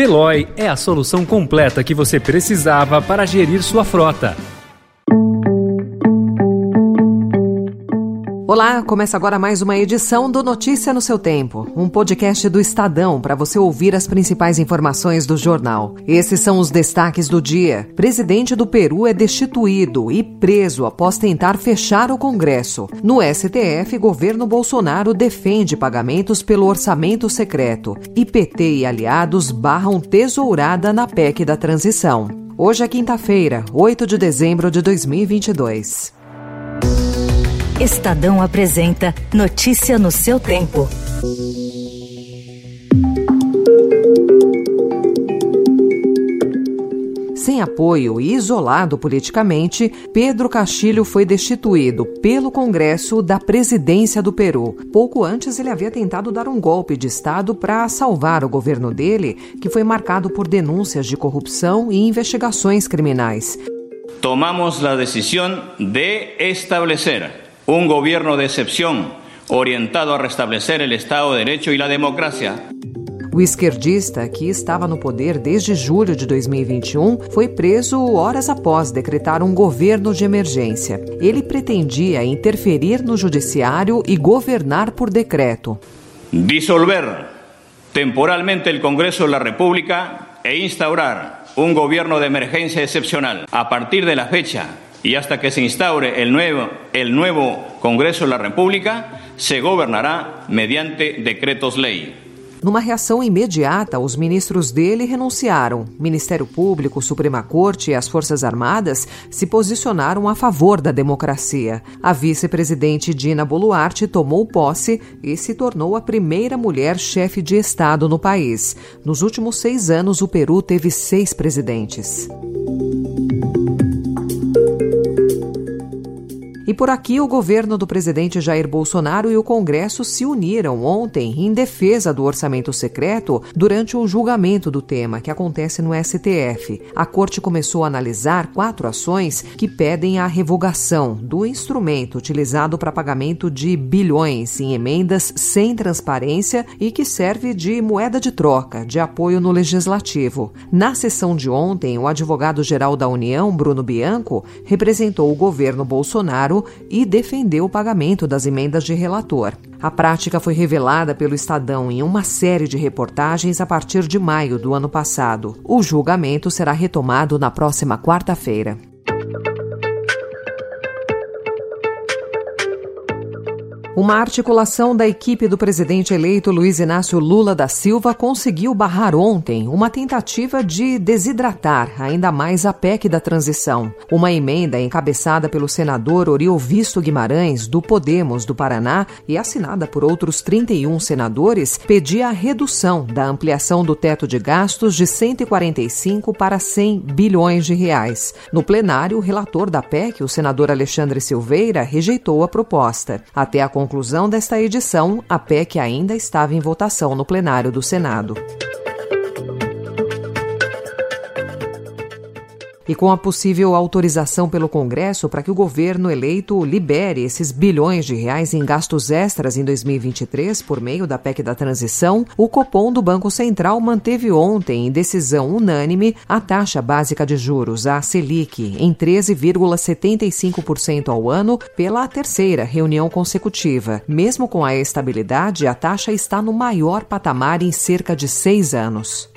Veloy é a solução completa que você precisava para gerir sua frota. Olá, começa agora mais uma edição do Notícia no seu Tempo, um podcast do Estadão para você ouvir as principais informações do jornal. Esses são os destaques do dia. Presidente do Peru é destituído e preso após tentar fechar o Congresso. No STF, governo Bolsonaro defende pagamentos pelo orçamento secreto. IPT e aliados barram tesourada na PEC da transição. Hoje é quinta-feira, 8 de dezembro de 2022. Estadão apresenta Notícia no seu tempo. Sem apoio e isolado politicamente, Pedro Castilho foi destituído pelo Congresso da presidência do Peru. Pouco antes, ele havia tentado dar um golpe de Estado para salvar o governo dele, que foi marcado por denúncias de corrupção e investigações criminais. Tomamos a decisão de estabelecer un gobierno de excepción orientado a restablecer el Estado de Derecho y la democracia. O esquerdista, que estava no poder desde julho de 2021, foi preso horas após decretar um governo de emergência. Ele pretendia interferir no judiciário e governar por decreto. Dissolver temporalmente el Congreso de la República e instaurar un gobierno de emergencia excepcional. A partir de la fecha y hasta que se instaure el nuevo, el nuevo Congreso de la República, se gobernará mediante decretos ley. Numa reação imediata, os ministros dele renunciaram. Ministério Público, Suprema Corte e as Forças Armadas se posicionaram a favor da democracia. A vice-presidente Dina Boluarte tomou posse e se tornou a primeira mulher chefe de Estado no país. Nos últimos seis anos, o Peru teve seis presidentes. Por aqui, o governo do presidente Jair Bolsonaro e o Congresso se uniram ontem em defesa do orçamento secreto durante o julgamento do tema, que acontece no STF. A corte começou a analisar quatro ações que pedem a revogação do instrumento utilizado para pagamento de bilhões em emendas sem transparência e que serve de moeda de troca, de apoio no legislativo. Na sessão de ontem, o advogado-geral da União, Bruno Bianco, representou o governo Bolsonaro e defendeu o pagamento das emendas de relator. A prática foi revelada pelo Estadão em uma série de reportagens a partir de maio do ano passado. O julgamento será retomado na próxima quarta-feira. Uma articulação da equipe do presidente eleito Luiz Inácio Lula da Silva conseguiu barrar ontem uma tentativa de desidratar ainda mais a PEC da transição. Uma emenda encabeçada pelo senador Oriovisto Guimarães, do Podemos do Paraná, e assinada por outros 31 senadores, pedia a redução da ampliação do teto de gastos de 145 para 100 bilhões de reais. No plenário, o relator da PEC, o senador Alexandre Silveira, rejeitou a proposta. Até a conclusão desta edição, a PEC ainda estava em votação no plenário do Senado. E com a possível autorização pelo Congresso para que o governo eleito libere esses bilhões de reais em gastos extras em 2023 por meio da PEC da transição, o Copom do Banco Central manteve ontem, em decisão unânime, a taxa básica de juros, a Selic, em 13,75% ao ano pela terceira reunião consecutiva. Mesmo com a estabilidade, a taxa está no maior patamar em cerca de seis anos.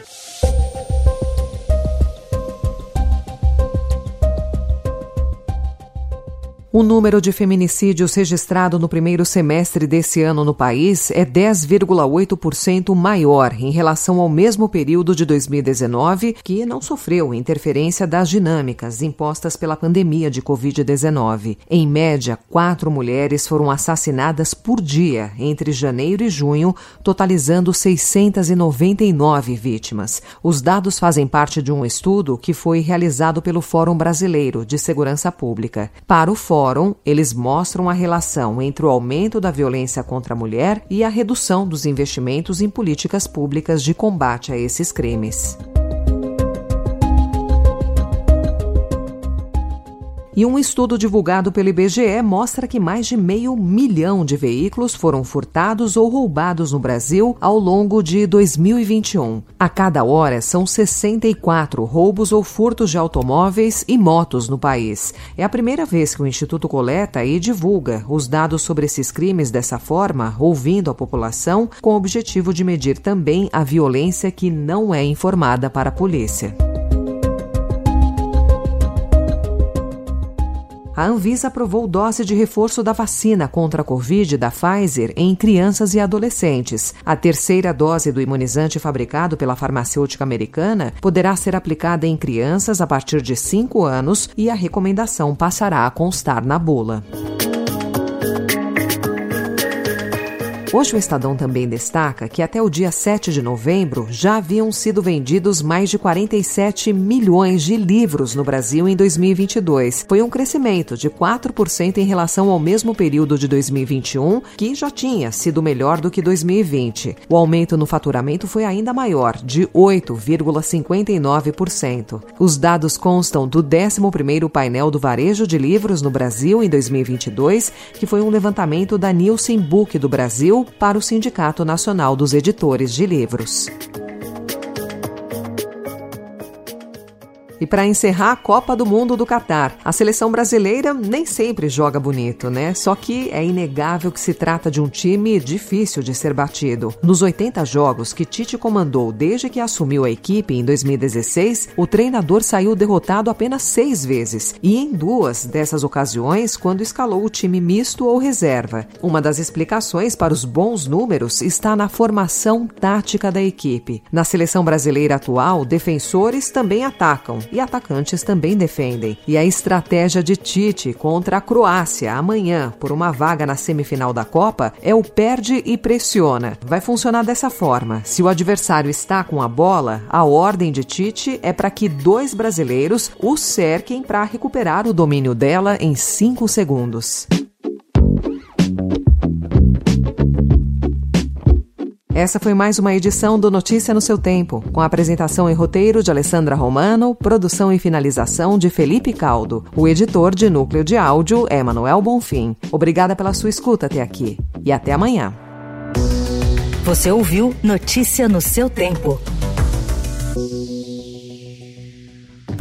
O número de feminicídios registrado no primeiro semestre desse ano no país é 10,8% maior em relação ao mesmo período de 2019, que não sofreu interferência das dinâmicas impostas pela pandemia de Covid-19. Em média, quatro mulheres foram assassinadas por dia entre janeiro e junho, totalizando 699 vítimas. Os dados fazem parte de um estudo que foi realizado pelo Fórum Brasileiro de Segurança Pública. Para o Fórum, fórum, eles mostram a relação entre o aumento da violência contra a mulher e a redução dos investimentos em políticas públicas de combate a esses crimes. E um estudo divulgado pelo IBGE mostra que mais de meio milhão de veículos foram furtados ou roubados no Brasil ao longo de 2021. A cada hora são 64 roubos ou furtos de automóveis e motos no país. É a primeira vez que o Instituto coleta e divulga os dados sobre esses crimes dessa forma, ouvindo a população, com o objetivo de medir também a violência que não é informada para a polícia. A Anvisa aprovou dose de reforço da vacina contra a Covid da Pfizer em crianças e adolescentes. A terceira dose do imunizante fabricado pela farmacêutica americana poderá ser aplicada em crianças a partir de 5 anos e a recomendação passará a constar na bula. Hoje o Estadão também destaca que até o dia 7 de novembro já haviam sido vendidos mais de 47 milhões de livros no Brasil em 2022. Foi um crescimento de 4% em relação ao mesmo período de 2021, que já tinha sido melhor do que 2020. O aumento no faturamento foi ainda maior, de 8,59%. Os dados constam do 11º painel do varejo de livros no Brasil em 2022, que foi um levantamento da Nielsen Book do Brasil para o Sindicato Nacional dos Editores de Livros. E para encerrar a Copa do Mundo do Catar, a seleção brasileira nem sempre joga bonito, né? Só que é inegável que se trata de um time difícil de ser batido. Nos 80 jogos que Tite comandou desde que assumiu a equipe em 2016, o treinador saiu derrotado apenas seis vezes, e em duas dessas ocasiões quando escalou o time misto ou reserva. Uma das explicações para os bons números está na formação tática da equipe. Na seleção brasileira atual, defensores também atacam e atacantes também defendem. E a estratégia de Tite contra a Croácia amanhã por uma vaga na semifinal da Copa é o perde e pressiona. Vai funcionar dessa forma. Se o adversário está com a bola, a ordem de Tite é para que dois brasileiros o cerquem para recuperar o domínio dela em cinco segundos. Essa foi mais uma edição do Notícia no seu tempo, com apresentação e roteiro de Alessandra Romano, produção e finalização de Felipe Caldo. O editor de núcleo de áudio é Manuel Bonfim. Obrigada pela sua escuta até aqui e até amanhã. Você ouviu Notícia no seu tempo.